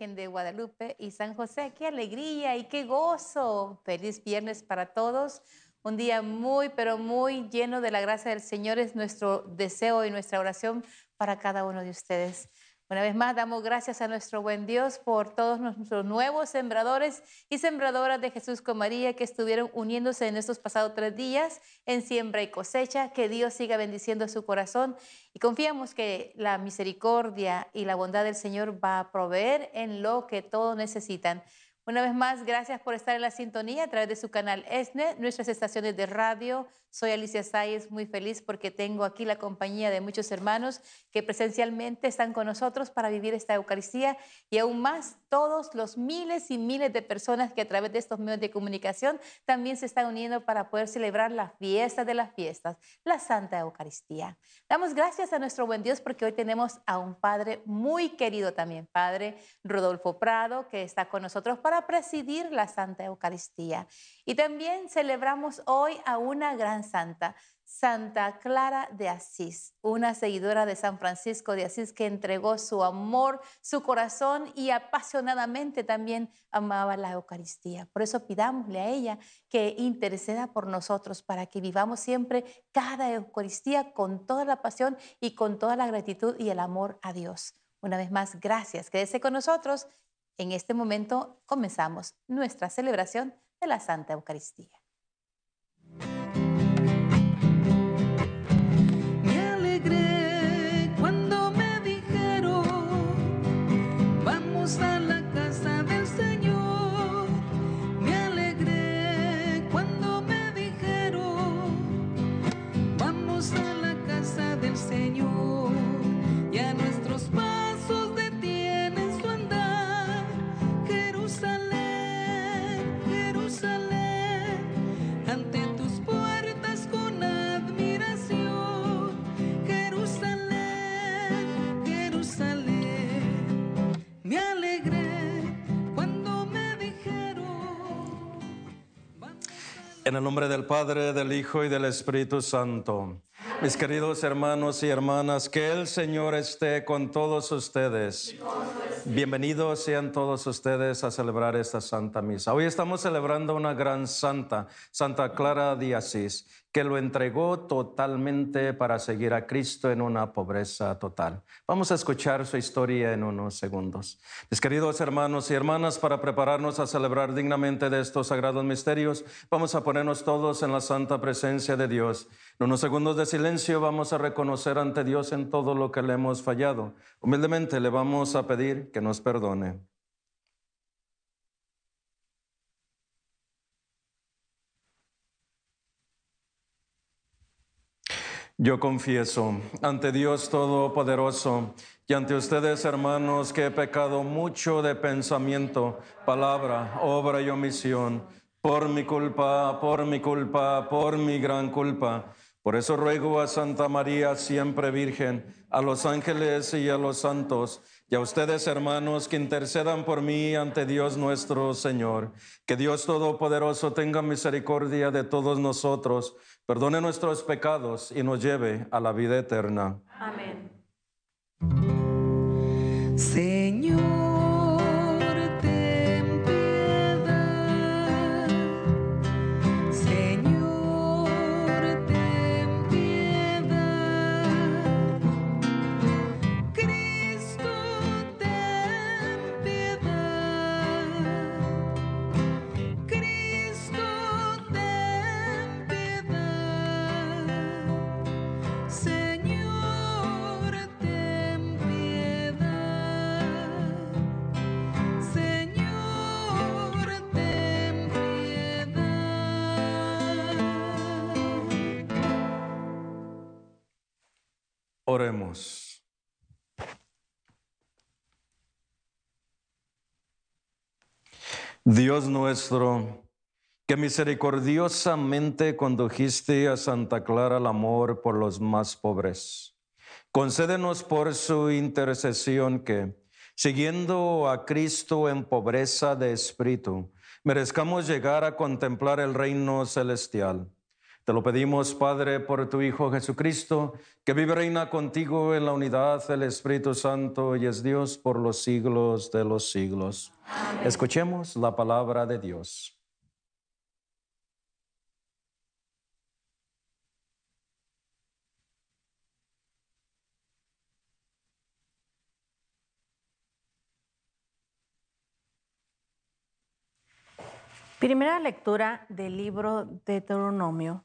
de Guadalupe y San José. Qué alegría y qué gozo. Feliz viernes para todos. Un día muy, pero muy lleno de la gracia del Señor es nuestro deseo y nuestra oración para cada uno de ustedes. Una vez más, damos gracias a nuestro buen Dios por todos nuestros nuevos sembradores y sembradoras de Jesús con María que estuvieron uniéndose en estos pasados tres días en siembra y cosecha. Que Dios siga bendiciendo su corazón y confiamos que la misericordia y la bondad del Señor va a proveer en lo que todos necesitan. Una vez más, gracias por estar en la sintonía a través de su canal ESNE, nuestras estaciones de radio. Soy Alicia Sáez, muy feliz porque tengo aquí la compañía de muchos hermanos que presencialmente están con nosotros para vivir esta Eucaristía y aún más todos los miles y miles de personas que a través de estos medios de comunicación también se están uniendo para poder celebrar la fiesta de las fiestas, la Santa Eucaristía. Damos gracias a nuestro buen Dios porque hoy tenemos a un Padre muy querido también, Padre Rodolfo Prado, que está con nosotros para presidir la Santa Eucaristía. Y también celebramos hoy a una gran santa, Santa Clara de Asís, una seguidora de San Francisco de Asís que entregó su amor, su corazón y apasionadamente también amaba la Eucaristía. Por eso pidámosle a ella que interceda por nosotros para que vivamos siempre cada Eucaristía con toda la pasión y con toda la gratitud y el amor a Dios. Una vez más, gracias. Quédese con nosotros. En este momento comenzamos nuestra celebración de la Santa Eucaristía. En el nombre del Padre, del Hijo y del Espíritu Santo. Mis queridos hermanos y hermanas, que el Señor esté con todos ustedes. Bienvenidos sean todos ustedes a celebrar esta Santa Misa. Hoy estamos celebrando una gran santa, Santa Clara de Asís, que lo entregó totalmente para seguir a Cristo en una pobreza total. Vamos a escuchar su historia en unos segundos. Mis queridos hermanos y hermanas, para prepararnos a celebrar dignamente de estos sagrados misterios, vamos a ponernos todos en la santa presencia de Dios. En unos segundos de silencio vamos a reconocer ante Dios en todo lo que le hemos fallado. Humildemente le vamos a pedir que nos perdone. Yo confieso ante Dios Todopoderoso y ante ustedes, hermanos, que he pecado mucho de pensamiento, palabra, obra y omisión, por mi culpa, por mi culpa, por mi gran culpa. Por eso ruego a Santa María, siempre Virgen, a los ángeles y a los santos, y a ustedes, hermanos, que intercedan por mí ante Dios nuestro Señor. Que Dios Todopoderoso tenga misericordia de todos nosotros, perdone nuestros pecados y nos lleve a la vida eterna. Amén. Señor. Oremos. Dios nuestro, que misericordiosamente condujiste a Santa Clara al amor por los más pobres, concédenos por su intercesión que, siguiendo a Cristo en pobreza de espíritu, merezcamos llegar a contemplar el reino celestial Te lo pedimos, Padre, por tu Hijo Jesucristo, que vive y reina contigo en la unidad del Espíritu Santo y es Dios por los siglos de los siglos. Escuchemos la palabra de Dios. Primera lectura del libro de Deuteronomio.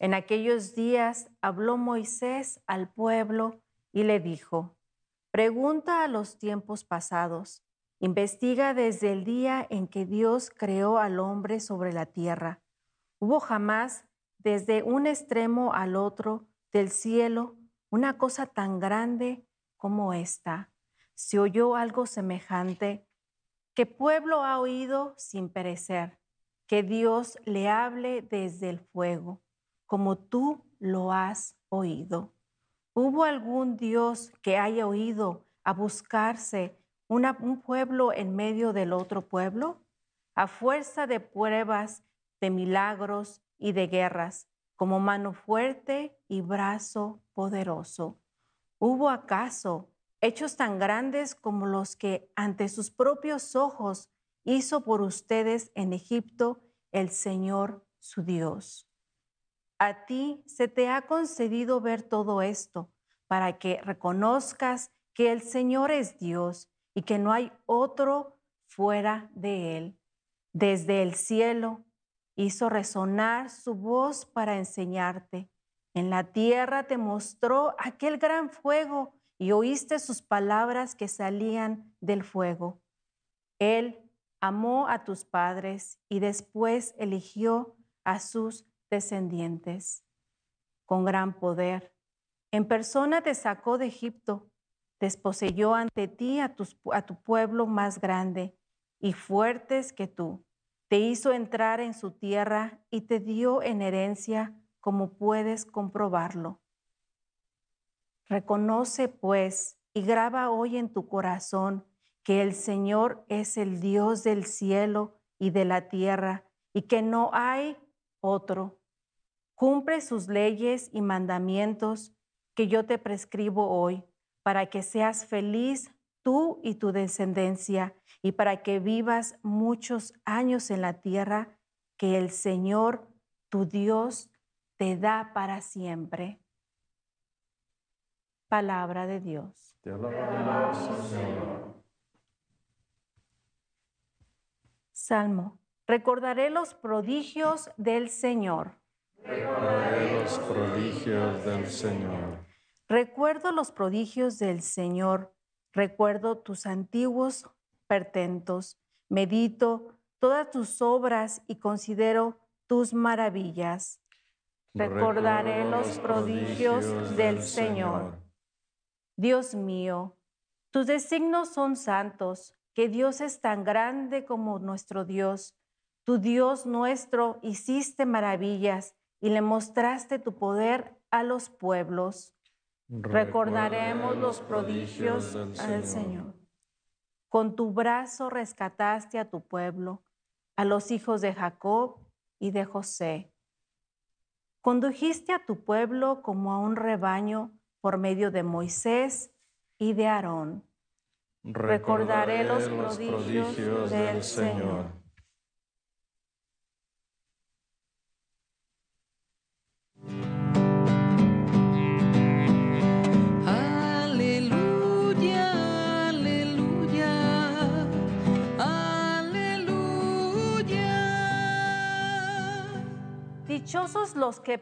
En aquellos días habló Moisés al pueblo y le dijo, pregunta a los tiempos pasados, investiga desde el día en que Dios creó al hombre sobre la tierra. ¿Hubo jamás desde un extremo al otro del cielo una cosa tan grande como esta? ¿Se oyó algo semejante? ¿Qué pueblo ha oído sin perecer? que Dios le hable desde el fuego, como tú lo has oído. ¿Hubo algún Dios que haya oído a buscarse un pueblo en medio del otro pueblo? A fuerza de pruebas, de milagros y de guerras, como mano fuerte y brazo poderoso. ¿Hubo acaso hechos tan grandes como los que ante sus propios ojos hizo por ustedes en Egipto el Señor su Dios. A ti se te ha concedido ver todo esto para que reconozcas que el Señor es Dios y que no hay otro fuera de Él. Desde el cielo hizo resonar su voz para enseñarte. En la tierra te mostró aquel gran fuego y oíste sus palabras que salían del fuego. Él amó a tus padres y después eligió a sus descendientes. Con gran poder, en persona te sacó de Egipto, desposeyó ante ti a, tu pueblo más grande y fuertes que tú. Te hizo entrar en su tierra y te dio en herencia como puedes comprobarlo. Reconoce pues y graba hoy en tu corazón que el Señor es el Dios del cielo y de la tierra y que no hay otro. Cumple sus leyes y mandamientos que yo te prescribo hoy para que seas feliz tú y tu descendencia y para que vivas muchos años en la tierra que el Señor, tu Dios, te da para siempre. Palabra de Dios. Te alabamos, Señor. Salmo. Recordaré los prodigios del Señor. Recordaré los prodigios del Señor. Recuerdo los prodigios del Señor. Recuerdo tus antiguos pertentos. Medito todas tus obras y considero tus maravillas. Recordaré los prodigios del Señor. Dios mío, tus designos son santos que Dios es tan grande como nuestro Dios. Tu Dios nuestro hiciste maravillas y le mostraste tu poder a los pueblos. Recordaremos los prodigios del Señor. Con tu brazo rescataste a tu pueblo, a los hijos de Jacob y de José. Condujiste a tu pueblo como a un rebaño por medio de Moisés y de Aarón recordaré los prodigios del Señor. Dichosos los que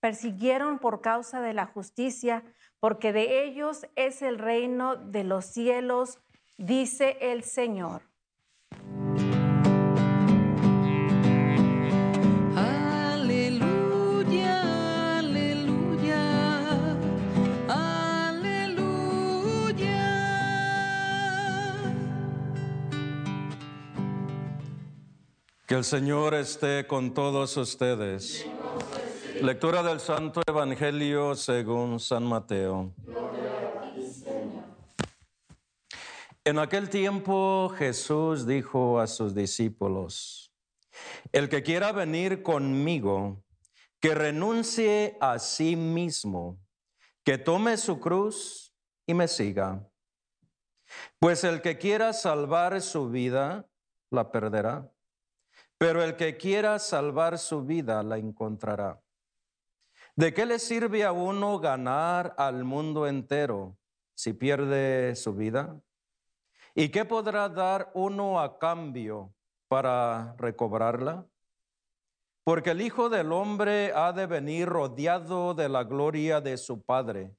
persiguieron por causa de la justicia porque de ellos es el reino de los cielos, dice el Señor. El Señor esté con todos ustedes. Lectura del Santo Evangelio según San Mateo. En aquel tiempo Jesús dijo a sus discípulos, el que quiera venir conmigo, que renuncie a sí mismo, que tome su cruz y me siga. Pues el que quiera salvar su vida, la perderá. Pero el que quiera salvar su vida, la encontrará. ¿De qué le sirve a uno ganar al mundo entero si pierde su vida? ¿Y qué podrá dar uno a cambio para recobrarla? Porque el Hijo del Hombre ha de venir rodeado de la gloria de su Padre,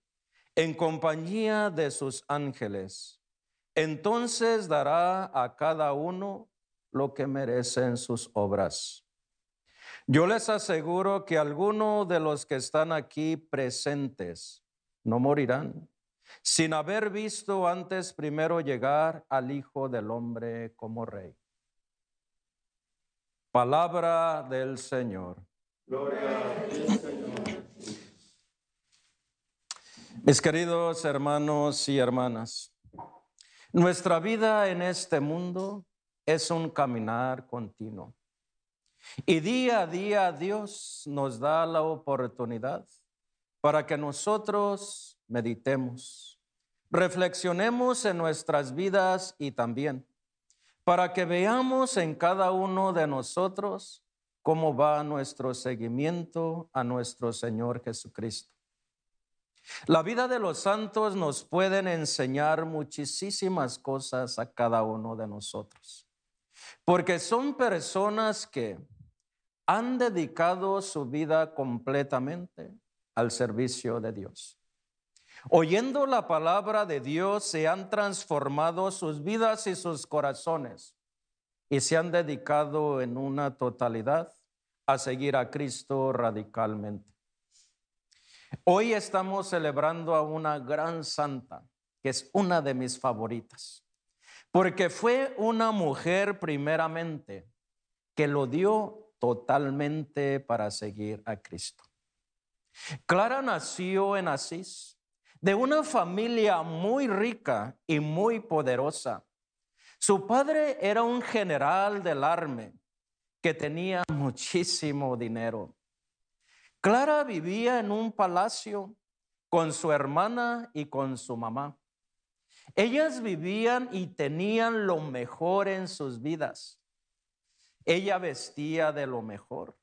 en compañía de sus ángeles. Entonces dará a cada uno lo que merecen sus obras. Yo les aseguro que algunos de los que están aquí presentes no morirán sin haber visto antes primero llegar al Hijo del Hombre como Rey. Palabra del Señor. Mis queridos hermanos y hermanas, nuestra vida en este mundo es un caminar continuo. Y día a día Dios nos da la oportunidad para que nosotros meditemos, reflexionemos en nuestras vidas y también para que veamos en cada uno de nosotros cómo va nuestro seguimiento a nuestro Señor Jesucristo. La vida de los santos nos pueden enseñar muchísimas cosas a cada uno de nosotros, porque son personas que han dedicado su vida completamente al servicio de Dios. Oyendo la palabra de Dios, se han transformado sus vidas y sus corazones y se han dedicado en una totalidad a seguir a Cristo radicalmente. Hoy estamos celebrando a una gran santa, que es una de mis favoritas, porque fue una mujer primeramente que lo dio totalmente para seguir a Cristo. Clara nació en Asís, de una familia muy rica y muy poderosa. Su padre era un general del arme que tenía muchísimo dinero. Clara vivía en un palacio con su hermana y con su mamá. Ellas vivían y tenían lo mejor en sus vidas. Ella vestía de lo mejor.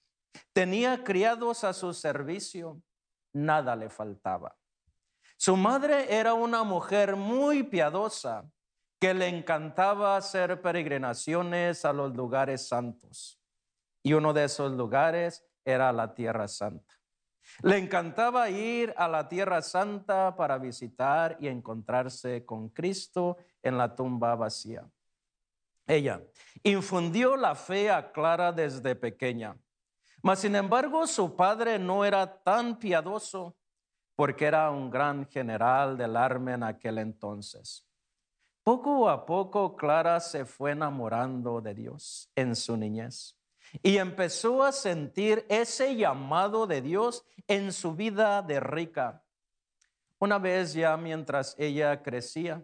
Tenía criados a su servicio. Nada le faltaba. Su madre era una mujer muy piadosa que le encantaba hacer peregrinaciones a los lugares santos. Y uno de esos lugares era la Tierra Santa. Le encantaba ir a la Tierra Santa para visitar y encontrarse con Cristo en la tumba vacía. Ella infundió la fe a Clara desde pequeña, mas sin embargo su padre no era tan piadoso porque era un gran general del arma en aquel entonces. Poco a poco Clara se fue enamorando de Dios en su niñez y empezó a sentir ese llamado de Dios en su vida de rica. Una vez ya mientras ella crecía,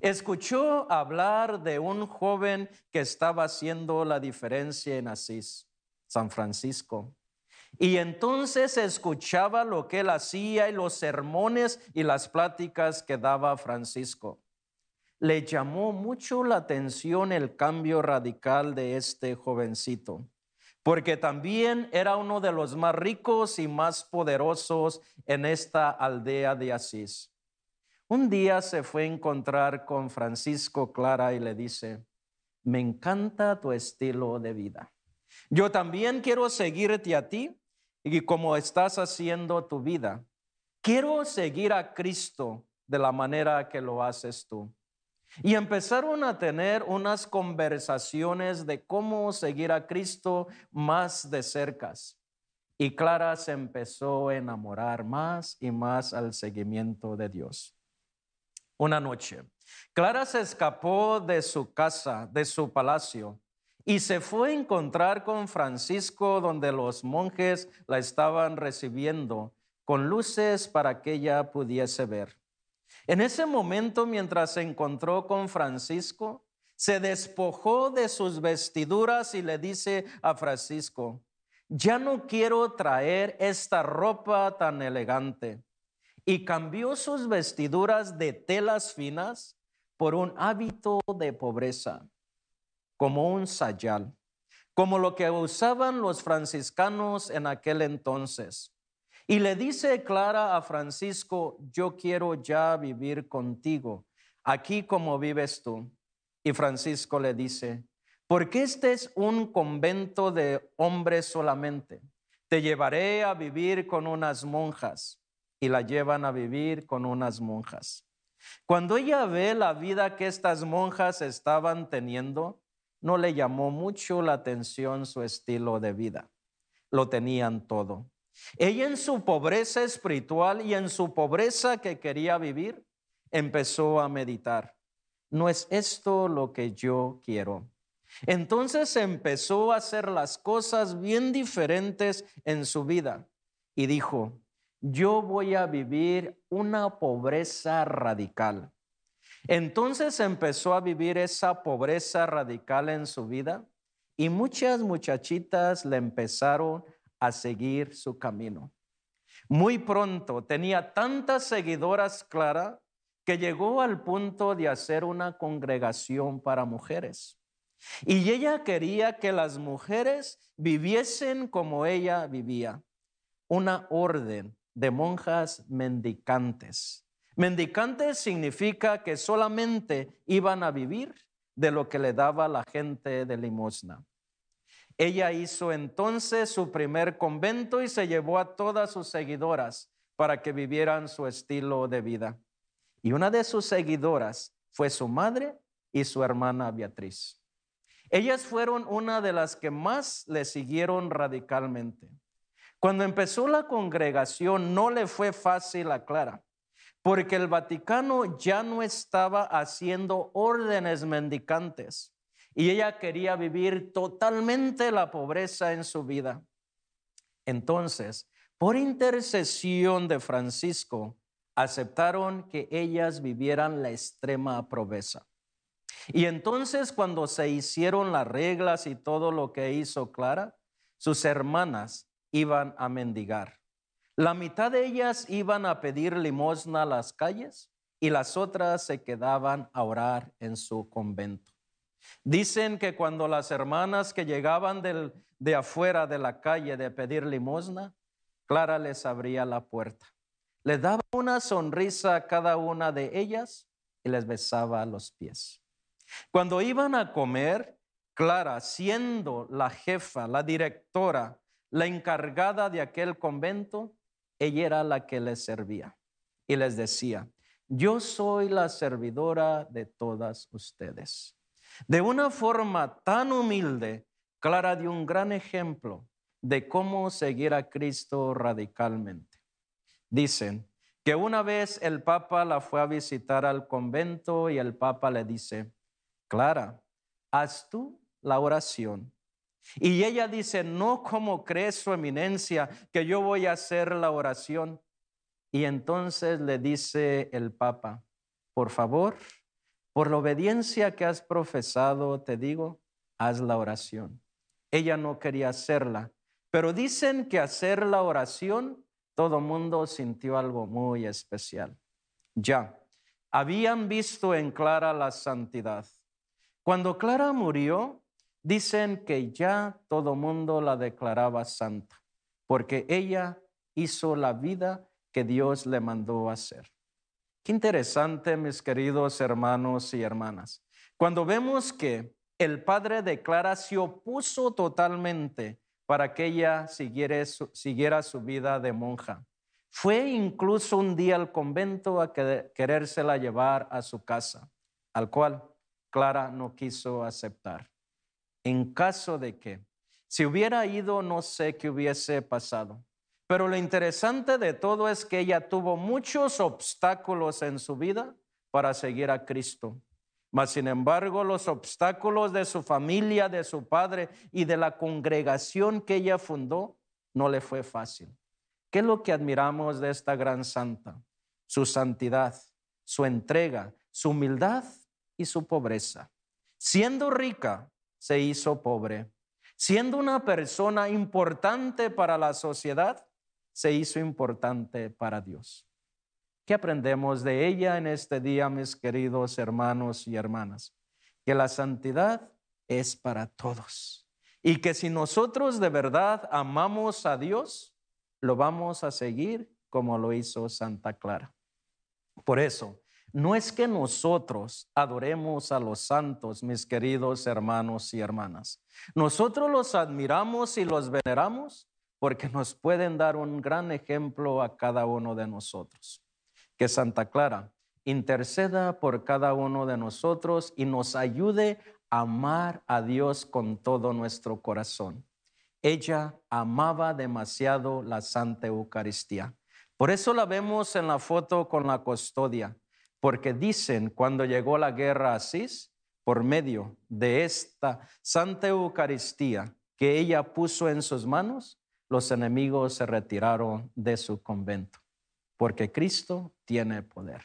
escuchó hablar de un joven que estaba haciendo la diferencia en Asís, San Francisco. Y entonces escuchaba lo que él hacía y los sermones y las pláticas que daba Francisco. Le llamó mucho la atención el cambio radical de este jovencito, porque también era uno de los más ricos y más poderosos en esta aldea de Asís. Un día se fue a encontrar con Francisco Clara y le dice, me encanta tu estilo de vida. Yo también quiero seguirte a ti y como estás haciendo tu vida. Quiero seguir a Cristo de la manera que lo haces tú. Y empezaron a tener unas conversaciones de cómo seguir a Cristo más de cerca. Y Clara se empezó a enamorar más y más al seguimiento de Dios una noche. Clara se escapó de su casa, de su palacio, y se fue a encontrar con Francisco donde los monjes la estaban recibiendo con luces para que ella pudiese ver. En ese momento, mientras se encontró con Francisco, se despojó de sus vestiduras y le dice a Francisco, ya no quiero traer esta ropa tan elegante. Y cambió sus vestiduras de telas finas por un hábito de pobreza, como un sayal, como lo que usaban los franciscanos en aquel entonces. Y le dice Clara a Francisco, yo quiero ya vivir contigo, aquí como vives tú. Y Francisco le dice, porque este es un convento de hombres solamente. Te llevaré a vivir con unas monjas y la llevan a vivir con unas monjas. Cuando ella ve la vida que estas monjas estaban teniendo, no le llamó mucho la atención su estilo de vida. Lo tenían todo. Ella en su pobreza espiritual y en su pobreza que quería vivir, empezó a meditar. No es esto lo que yo quiero. Entonces empezó a hacer las cosas bien diferentes en su vida y dijo, yo voy a vivir una pobreza radical. Entonces empezó a vivir esa pobreza radical en su vida y muchas muchachitas le empezaron a seguir su camino. Muy pronto tenía tantas seguidoras Clara que llegó al punto de hacer una congregación para mujeres. Y ella quería que las mujeres viviesen como ella vivía, una orden de monjas mendicantes. Mendicantes significa que solamente iban a vivir de lo que le daba la gente de limosna. Ella hizo entonces su primer convento y se llevó a todas sus seguidoras para que vivieran su estilo de vida. Y una de sus seguidoras fue su madre y su hermana Beatriz. Ellas fueron una de las que más le siguieron radicalmente. Cuando empezó la congregación no le fue fácil a Clara, porque el Vaticano ya no estaba haciendo órdenes mendicantes y ella quería vivir totalmente la pobreza en su vida. Entonces, por intercesión de Francisco, aceptaron que ellas vivieran la extrema pobreza. Y entonces cuando se hicieron las reglas y todo lo que hizo Clara, sus hermanas iban a mendigar. La mitad de ellas iban a pedir limosna a las calles y las otras se quedaban a orar en su convento. Dicen que cuando las hermanas que llegaban de afuera de la calle de pedir limosna, Clara les abría la puerta. Les daba una sonrisa a cada una de ellas y les besaba los pies. Cuando iban a comer, Clara, siendo la jefa, la directora, la encargada de aquel convento, ella era la que les servía y les decía, yo soy la servidora de todas ustedes. De una forma tan humilde, Clara dio un gran ejemplo de cómo seguir a Cristo radicalmente. Dicen que una vez el Papa la fue a visitar al convento y el Papa le dice, Clara, haz tú la oración. Y ella dice, no como crees su eminencia que yo voy a hacer la oración. Y entonces le dice el Papa, por favor, por la obediencia que has profesado, te digo, haz la oración. Ella no quería hacerla, pero dicen que hacer la oración, todo mundo sintió algo muy especial. Ya, habían visto en Clara la santidad cuando Clara murió, dicen que ya todo mundo la declaraba santa, porque ella hizo la vida que Dios le mandó hacer. Qué interesante, mis queridos hermanos y hermanas. Cuando vemos que el padre de Clara se opuso totalmente para que ella siguiera su, vida de monja. Fue incluso un día al convento a querérsela llevar a su casa, al cual Clara no quiso aceptar. En caso de que, si hubiera ido, no sé qué hubiese pasado. Pero lo interesante de todo es que ella tuvo muchos obstáculos en su vida para seguir a Cristo. Mas, sin embargo, los obstáculos de su familia, de su padre y de la congregación que ella fundó, no le fue fácil. ¿Qué es lo que admiramos de esta gran santa? Su santidad, su entrega, su humildad y su pobreza. Siendo rica, se hizo pobre. siendo una persona importante para la sociedad, se hizo importante para Dios. ¿Qué aprendemos de ella en este día, mis queridos hermanos y hermanas? Que la santidad es para todos y que si nosotros de verdad amamos a Dios, lo vamos a seguir como lo hizo Santa Clara. Por eso, no es que nosotros adoremos a los santos, mis queridos hermanos y hermanas. Nosotros los admiramos y los veneramos porque nos pueden dar un gran ejemplo a cada uno de nosotros. Que Santa Clara interceda por cada uno de nosotros y nos ayude a amar a Dios con todo nuestro corazón. Ella amaba demasiado la Santa Eucaristía. Por eso la vemos en la foto con la custodia, porque dicen cuando llegó la guerra a Asís, por medio de esta Santa Eucaristía que ella puso en sus manos, los enemigos se retiraron de su convento, porque Cristo tiene poder.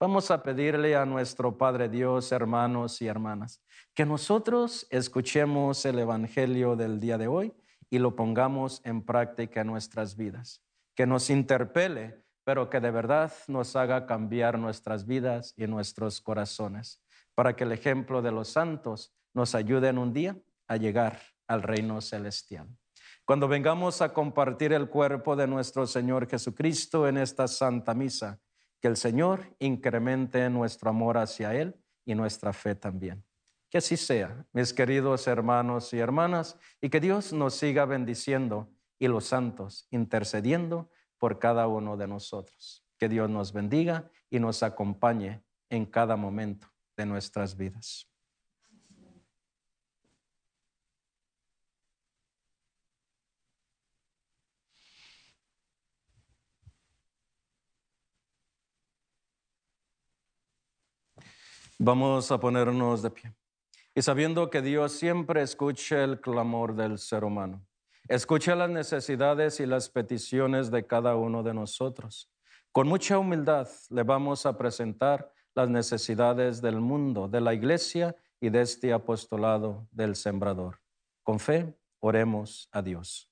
Vamos a pedirle a nuestro Padre Dios, hermanos y hermanas, que nosotros escuchemos el Evangelio del día de hoy y lo pongamos en práctica en nuestras vidas, que nos interpele, pero que de verdad nos haga cambiar nuestras vidas y nuestros corazones, para que el ejemplo de los santos nos ayude en un día a llegar al reino celestial. Cuando vengamos a compartir el cuerpo de nuestro Señor Jesucristo en esta Santa Misa, que el Señor incremente nuestro amor hacia Él y nuestra fe también. Que así sea, mis queridos hermanos y hermanas, y que Dios nos siga bendiciendo y los santos intercediendo por cada uno de nosotros. Que Dios nos bendiga y nos acompañe en cada momento de nuestras vidas. Vamos a ponernos de pie. Y sabiendo que Dios siempre escucha el clamor del ser humano, escucha las necesidades y las peticiones de cada uno de nosotros. Con mucha humildad le vamos a presentar las necesidades del mundo, de la iglesia y de este apostolado del sembrador. Con fe, oremos a Dios.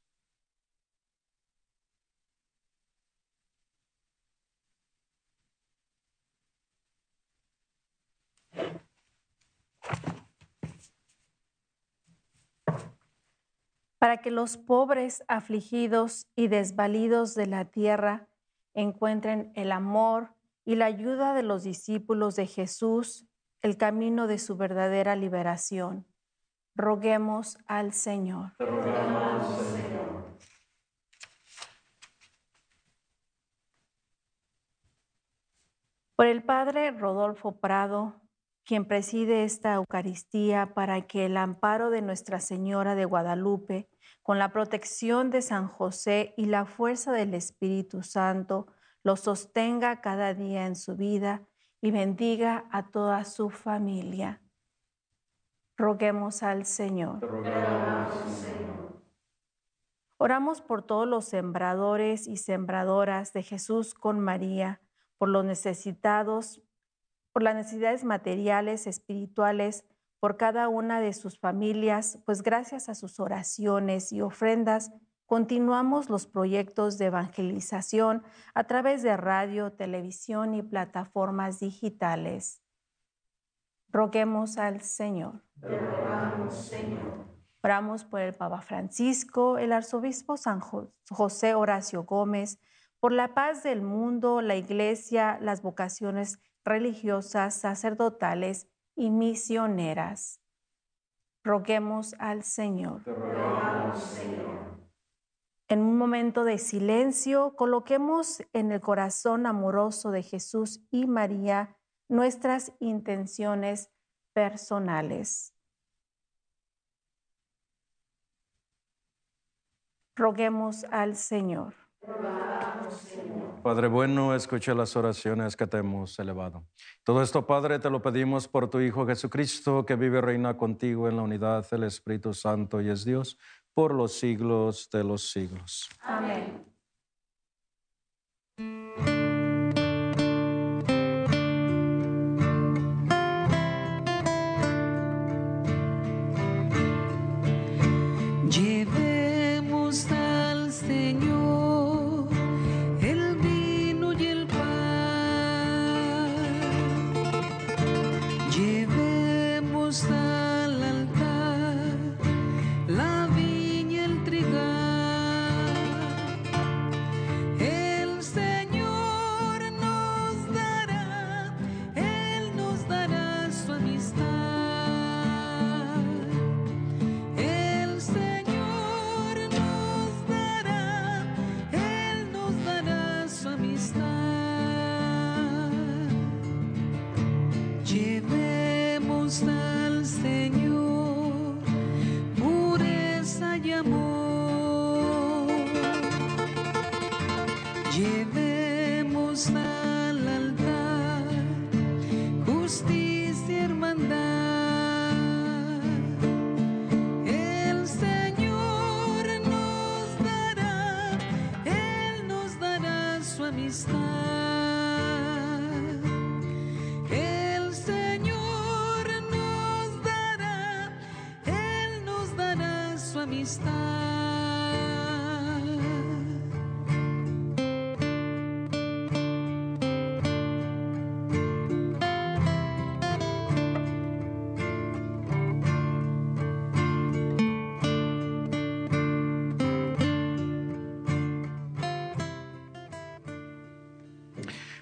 Para que los pobres, afligidos y desvalidos de la tierra encuentren el amor y la ayuda de los discípulos de Jesús, el camino de su verdadera liberación. Roguemos al Señor. Por el Padre Rodolfo Prado, quien preside esta Eucaristía para que el amparo de Nuestra Señora de Guadalupe, con la protección de San José y la fuerza del Espíritu Santo, lo sostenga cada día en su vida y bendiga a toda su familia. Roguemos al Señor. Oramos por todos los sembradores y sembradoras de Jesús con María, por los necesitados, por las necesidades materiales, espirituales, por cada una de sus familias, pues gracias a sus oraciones y ofrendas continuamos los proyectos de evangelización a través de radio, televisión y plataformas digitales. Roguemos al Señor. Señor. Oramos por el Papa Francisco, el arzobispo San José Horacio Gómez, por la paz del mundo, la iglesia, las vocaciones religiosas, sacerdotales y misioneras. Roguemos al Señor. En un momento de silencio, coloquemos en el corazón amoroso de Jesús y María nuestras intenciones personales. Roguemos al Señor. Padre bueno, escucha las oraciones que te hemos elevado. Todo esto, Padre, te lo pedimos por tu Hijo Jesucristo, que vive y reina contigo en la unidad del Espíritu Santo y es Dios por los siglos de los siglos. Amén.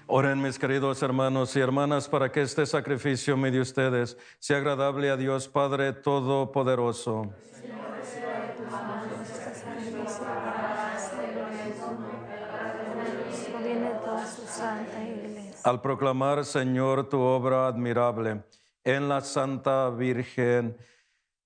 Oren mis queridos hermanos y hermanas para que este sacrificio medio ustedes sea agradable a Dios Padre Todopoderoso. Al proclamar, Señor, tu obra admirable en la Santa Virgen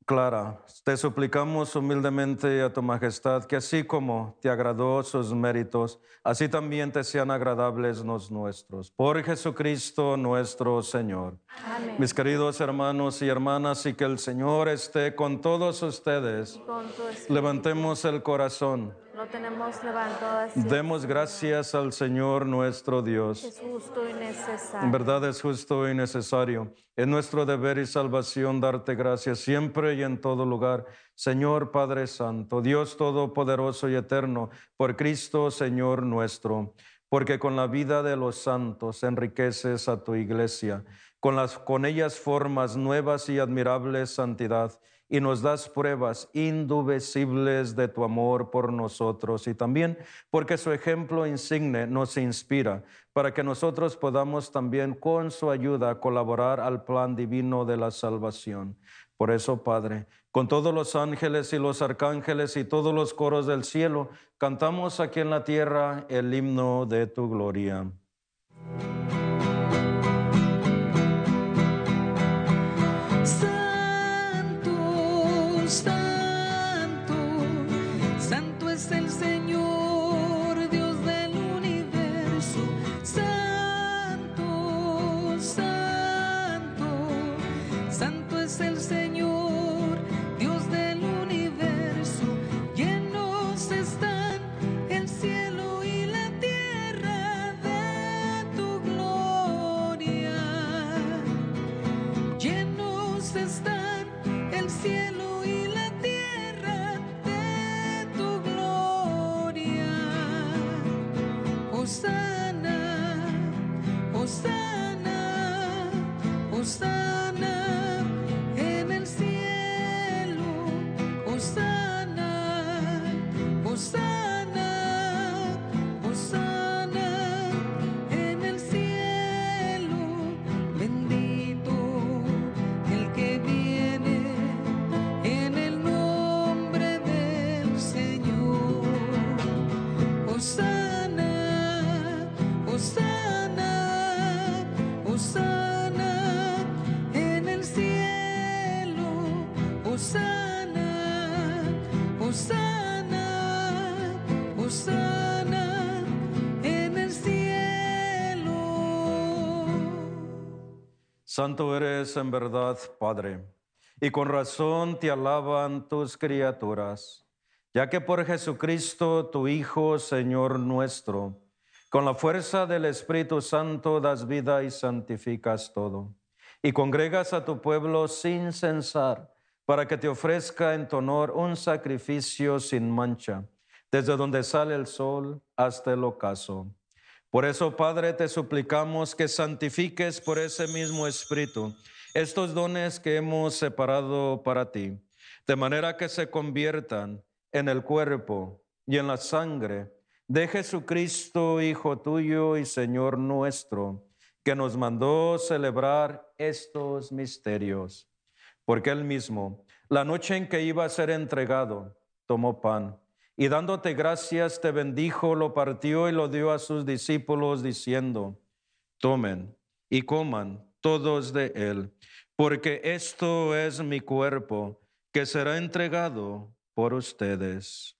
Clara, te suplicamos humildemente a tu majestad que así como te agradó sus méritos, así también te sean agradables los nuestros. Por Jesucristo nuestro Señor. Amén. Mis queridos hermanos y hermanas, y que el Señor esté con todos ustedes. Con Levantemos el corazón. Tenemos levantado así. Demos gracias al Señor nuestro Dios. Es justo y En necesario. verdad es justo y necesario. Es nuestro deber y salvación darte gracias siempre y en todo lugar. Señor Padre Santo, Dios Todopoderoso y Eterno, por Cristo Señor nuestro, porque con la vida de los santos enriqueces a tu iglesia, con, las, con ellas formas nuevas y admirables santidad y nos das pruebas indubecibles de tu amor por nosotros y también porque su ejemplo insigne nos inspira para que nosotros podamos también con su ayuda colaborar al plan divino de la salvación. Por eso, Padre, con todos los ángeles y los arcángeles y todos los coros del cielo, cantamos aquí en la tierra el himno de tu gloria. Hosana, Hosana en el cielo. Hosana, Hosana, Hosana en el cielo. Santo eres en verdad, Padre, y con razón te alaban tus criaturas, ya que por Jesucristo, tu Hijo, Señor nuestro, con la fuerza del Espíritu Santo das vida y santificas todo, y congregas a tu pueblo sin censar, para que te ofrezca en tu honor un sacrificio sin mancha, desde donde sale el sol hasta el ocaso. Por eso, Padre, te suplicamos que santifiques por ese mismo Espíritu estos dones que hemos separado para ti, de manera que se conviertan en el cuerpo y en la sangre de Jesucristo, Hijo tuyo y Señor nuestro, que nos mandó celebrar estos misterios. Porque él mismo, la noche en que iba a ser entregado, tomó pan y dándote gracias te bendijo, lo partió y lo dio a sus discípulos diciendo, tomen y coman todos de él, porque esto es mi cuerpo que será entregado por ustedes.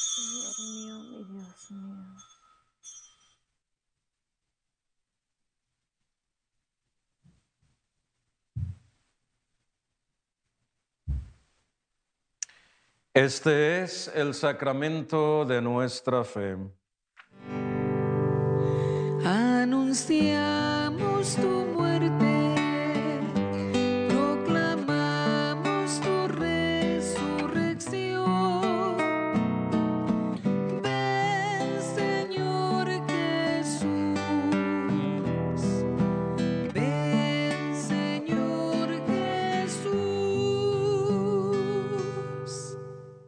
Señor mío, mi Dios mío. Este es el sacramento de nuestra fe.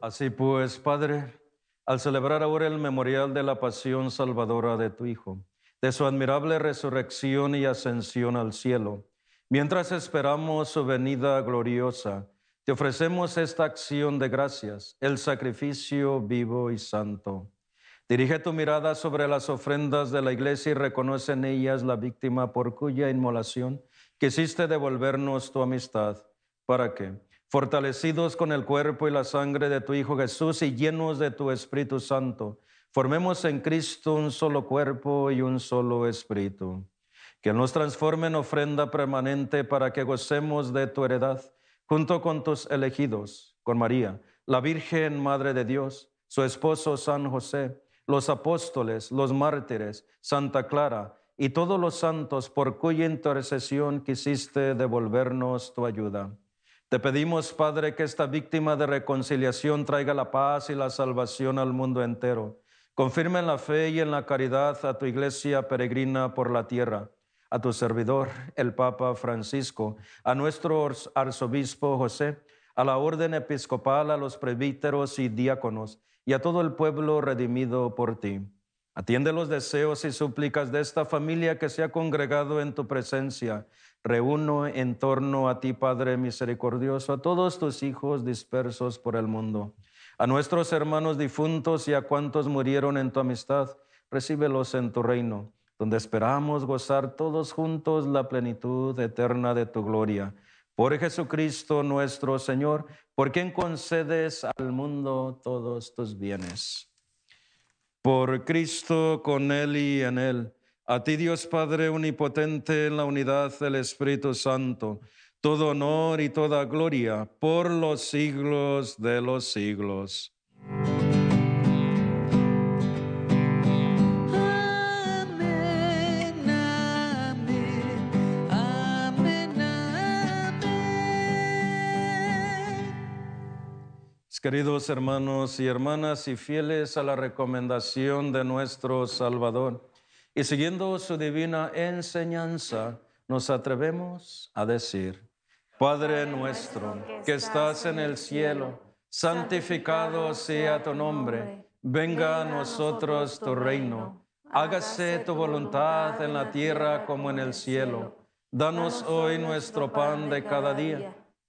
Así pues, Padre, al celebrar ahora el memorial de la pasión salvadora de tu Hijo, de su admirable resurrección y ascensión al cielo, mientras esperamos su venida gloriosa, te ofrecemos esta acción de gracias, el sacrificio vivo y santo. Dirige tu mirada sobre las ofrendas de la iglesia y reconoce en ellas la víctima por cuya inmolación quisiste devolvernos tu amistad, para que, fortalecidos con el cuerpo y la sangre de tu Hijo Jesús y llenos de tu Espíritu Santo, formemos en Cristo un solo cuerpo y un solo espíritu. Que nos transforme en ofrenda permanente para que gocemos de tu heredad, junto con tus elegidos, con María, la Virgen Madre de Dios, su esposo San José, los apóstoles, los mártires, Santa Clara y todos los santos por cuya intercesión quisiste devolvernos tu ayuda. Te pedimos, Padre, que esta víctima de reconciliación traiga la paz y la salvación al mundo entero. Confirma en la fe y en la caridad a tu iglesia peregrina por la tierra, a tu servidor, el Papa Francisco, a nuestro arzobispo José, a la orden episcopal, a los presbíteros y diáconos, y a todo el pueblo redimido por ti. Atiende los deseos y súplicas de esta familia que se ha congregado en tu presencia. Reúno en torno a ti, Padre misericordioso, a todos tus hijos dispersos por el mundo, a nuestros hermanos difuntos y a cuantos murieron en tu amistad. Recíbelos en tu reino, donde esperamos gozar todos juntos la plenitud eterna de tu gloria. Por Jesucristo nuestro Señor, por quien concedes al mundo todos tus bienes. Por Cristo, con Él y en Él. A ti Dios Padre Omnipotente, en la unidad del Espíritu Santo, todo honor y toda gloria por los siglos de los siglos. Queridos hermanos y hermanas y fieles a la recomendación de nuestro Salvador, y siguiendo su divina enseñanza, nos atrevemos a decir, Padre nuestro que estás en el cielo, santificado sea tu nombre, venga a nosotros tu reino, hágase tu voluntad en la tierra como en el cielo. Danos hoy nuestro pan de cada día.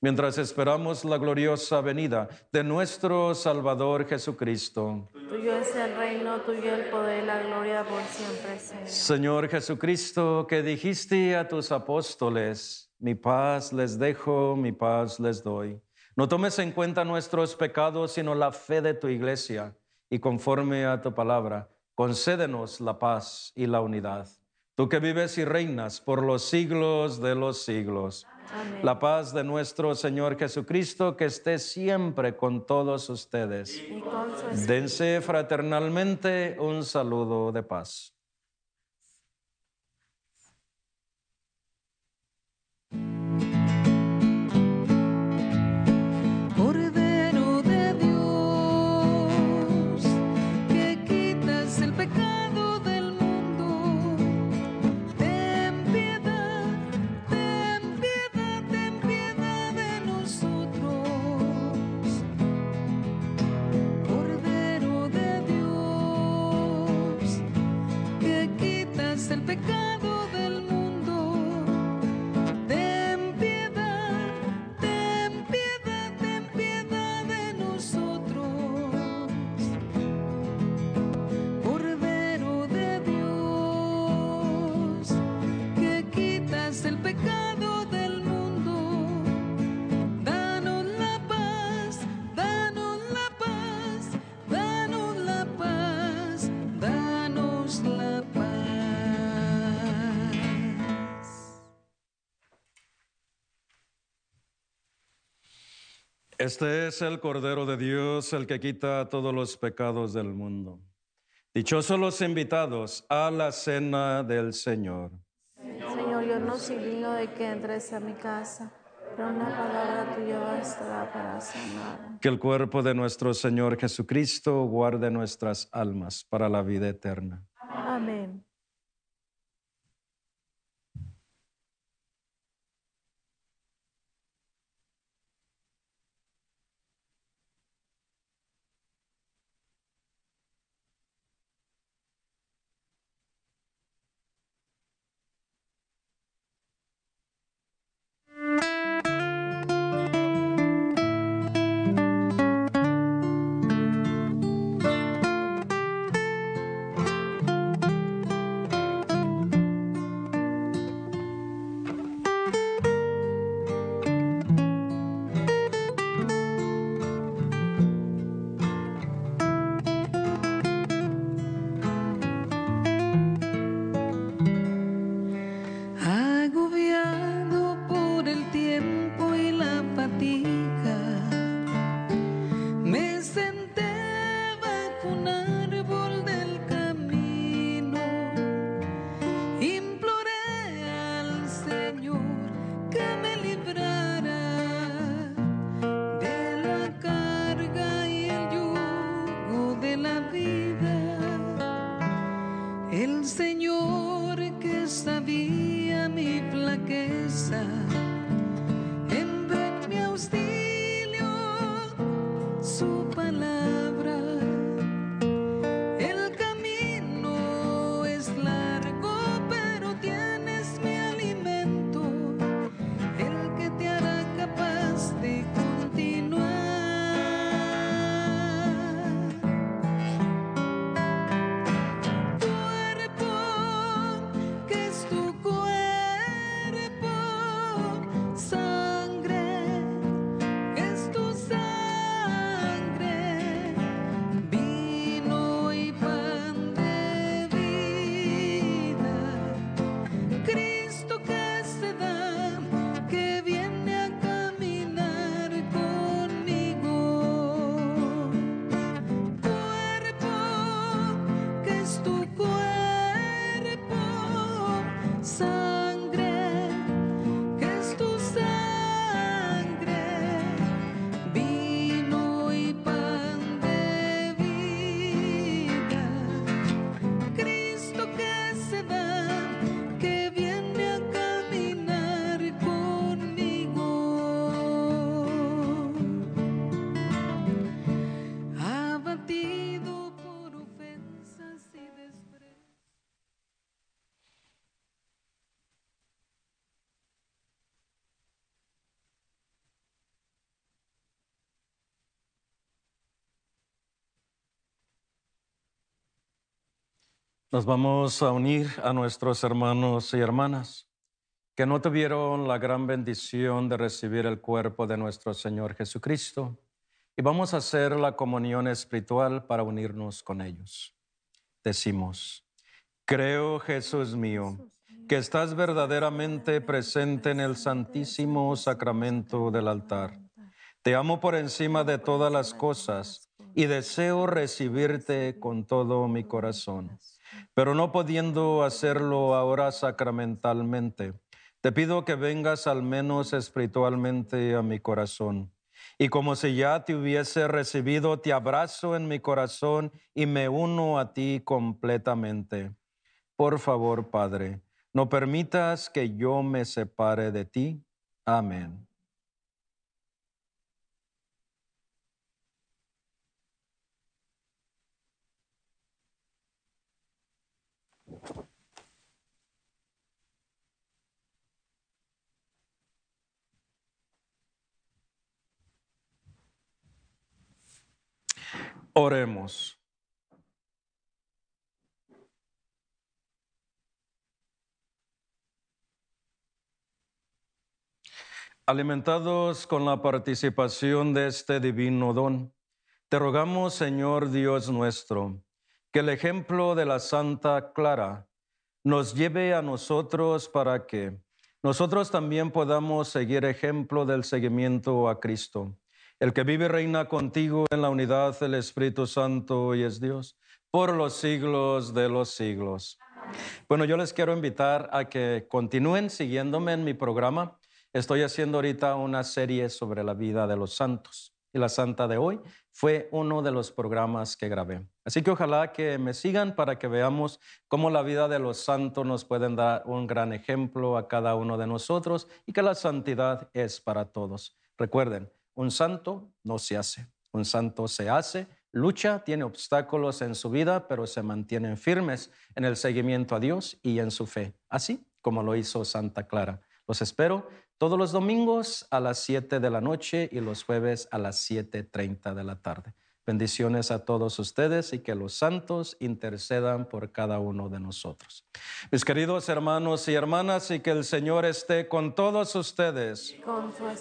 Mientras esperamos la gloriosa venida de nuestro Salvador Jesucristo. Tuyo es el reino, tuyo el poder y la gloria por siempre, Señor. Señor Jesucristo, que dijiste a tus apóstoles, mi paz les dejo, mi paz les doy. No tomes en cuenta nuestros pecados, sino la fe de tu iglesia, y conforme a tu palabra, concédenos la paz y la unidad. Tú que vives y reinas por los siglos de los siglos. Amén. La paz de nuestro Señor Jesucristo, que esté siempre con todos ustedes. Con. Dense fraternalmente un saludo de paz. typical. Este es el Cordero de Dios, el que quita todos los pecados del mundo. Dichosos los invitados a la cena del Señor. Señor, yo no soy digno de que entres a mi casa, pero una palabra tuya bastará para sanar. Que el cuerpo de nuestro Señor Jesucristo guarde nuestras almas para la vida eterna. Amén. Nos vamos a unir a nuestros hermanos y hermanas que no tuvieron la gran bendición de recibir el cuerpo de nuestro Señor Jesucristo y vamos a hacer la comunión espiritual para unirnos con ellos. Decimos, creo Jesús mío, que estás verdaderamente presente en el santísimo sacramento del altar. Te amo por encima de todas las cosas y deseo recibirte con todo mi corazón. Pero no pudiendo hacerlo ahora sacramentalmente, te pido que vengas al menos espiritualmente a mi corazón. Y como si ya te hubiese recibido, te abrazo en mi corazón y me uno a ti completamente. Por favor, Padre, no permitas que yo me separe de ti. Amén. Oremos. Alimentados con la participación de este divino don, te rogamos, Señor Dios nuestro, que el ejemplo de la Santa Clara nos lleve a nosotros para que nosotros también podamos seguir ejemplo del seguimiento a Cristo el que vive y reina contigo en la unidad del Espíritu Santo y es Dios, por los siglos de los siglos. Bueno, yo les quiero invitar a que continúen siguiéndome en mi programa. Estoy haciendo ahorita una serie sobre la vida de los santos y la santa de hoy fue uno de los programas que grabé. Así que ojalá que me sigan para que veamos cómo la vida de los santos nos pueden dar un gran ejemplo a cada uno de nosotros y que la santidad es para todos. Recuerden, un santo no se hace, un santo se hace, lucha, tiene obstáculos en su vida, pero se mantienen firmes en el seguimiento a Dios y en su fe, así como lo hizo Santa Clara. Los espero todos los domingos a las 7 de la noche y los jueves a las 7.30 de la tarde. Bendiciones a todos ustedes y que los santos intercedan por cada uno de nosotros. Mis queridos hermanos y hermanas, y que el Señor esté con todos ustedes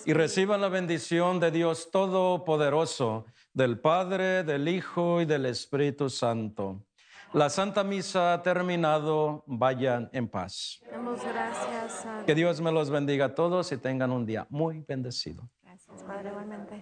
y reciban la bendición de Dios Todopoderoso, del Padre, del Hijo y del Espíritu Santo. La Santa Misa ha terminado. Vayan en paz. Damos gracias a Que Dios me los bendiga a todos y tengan un día muy bendecido. Gracias, Padre, igualmente.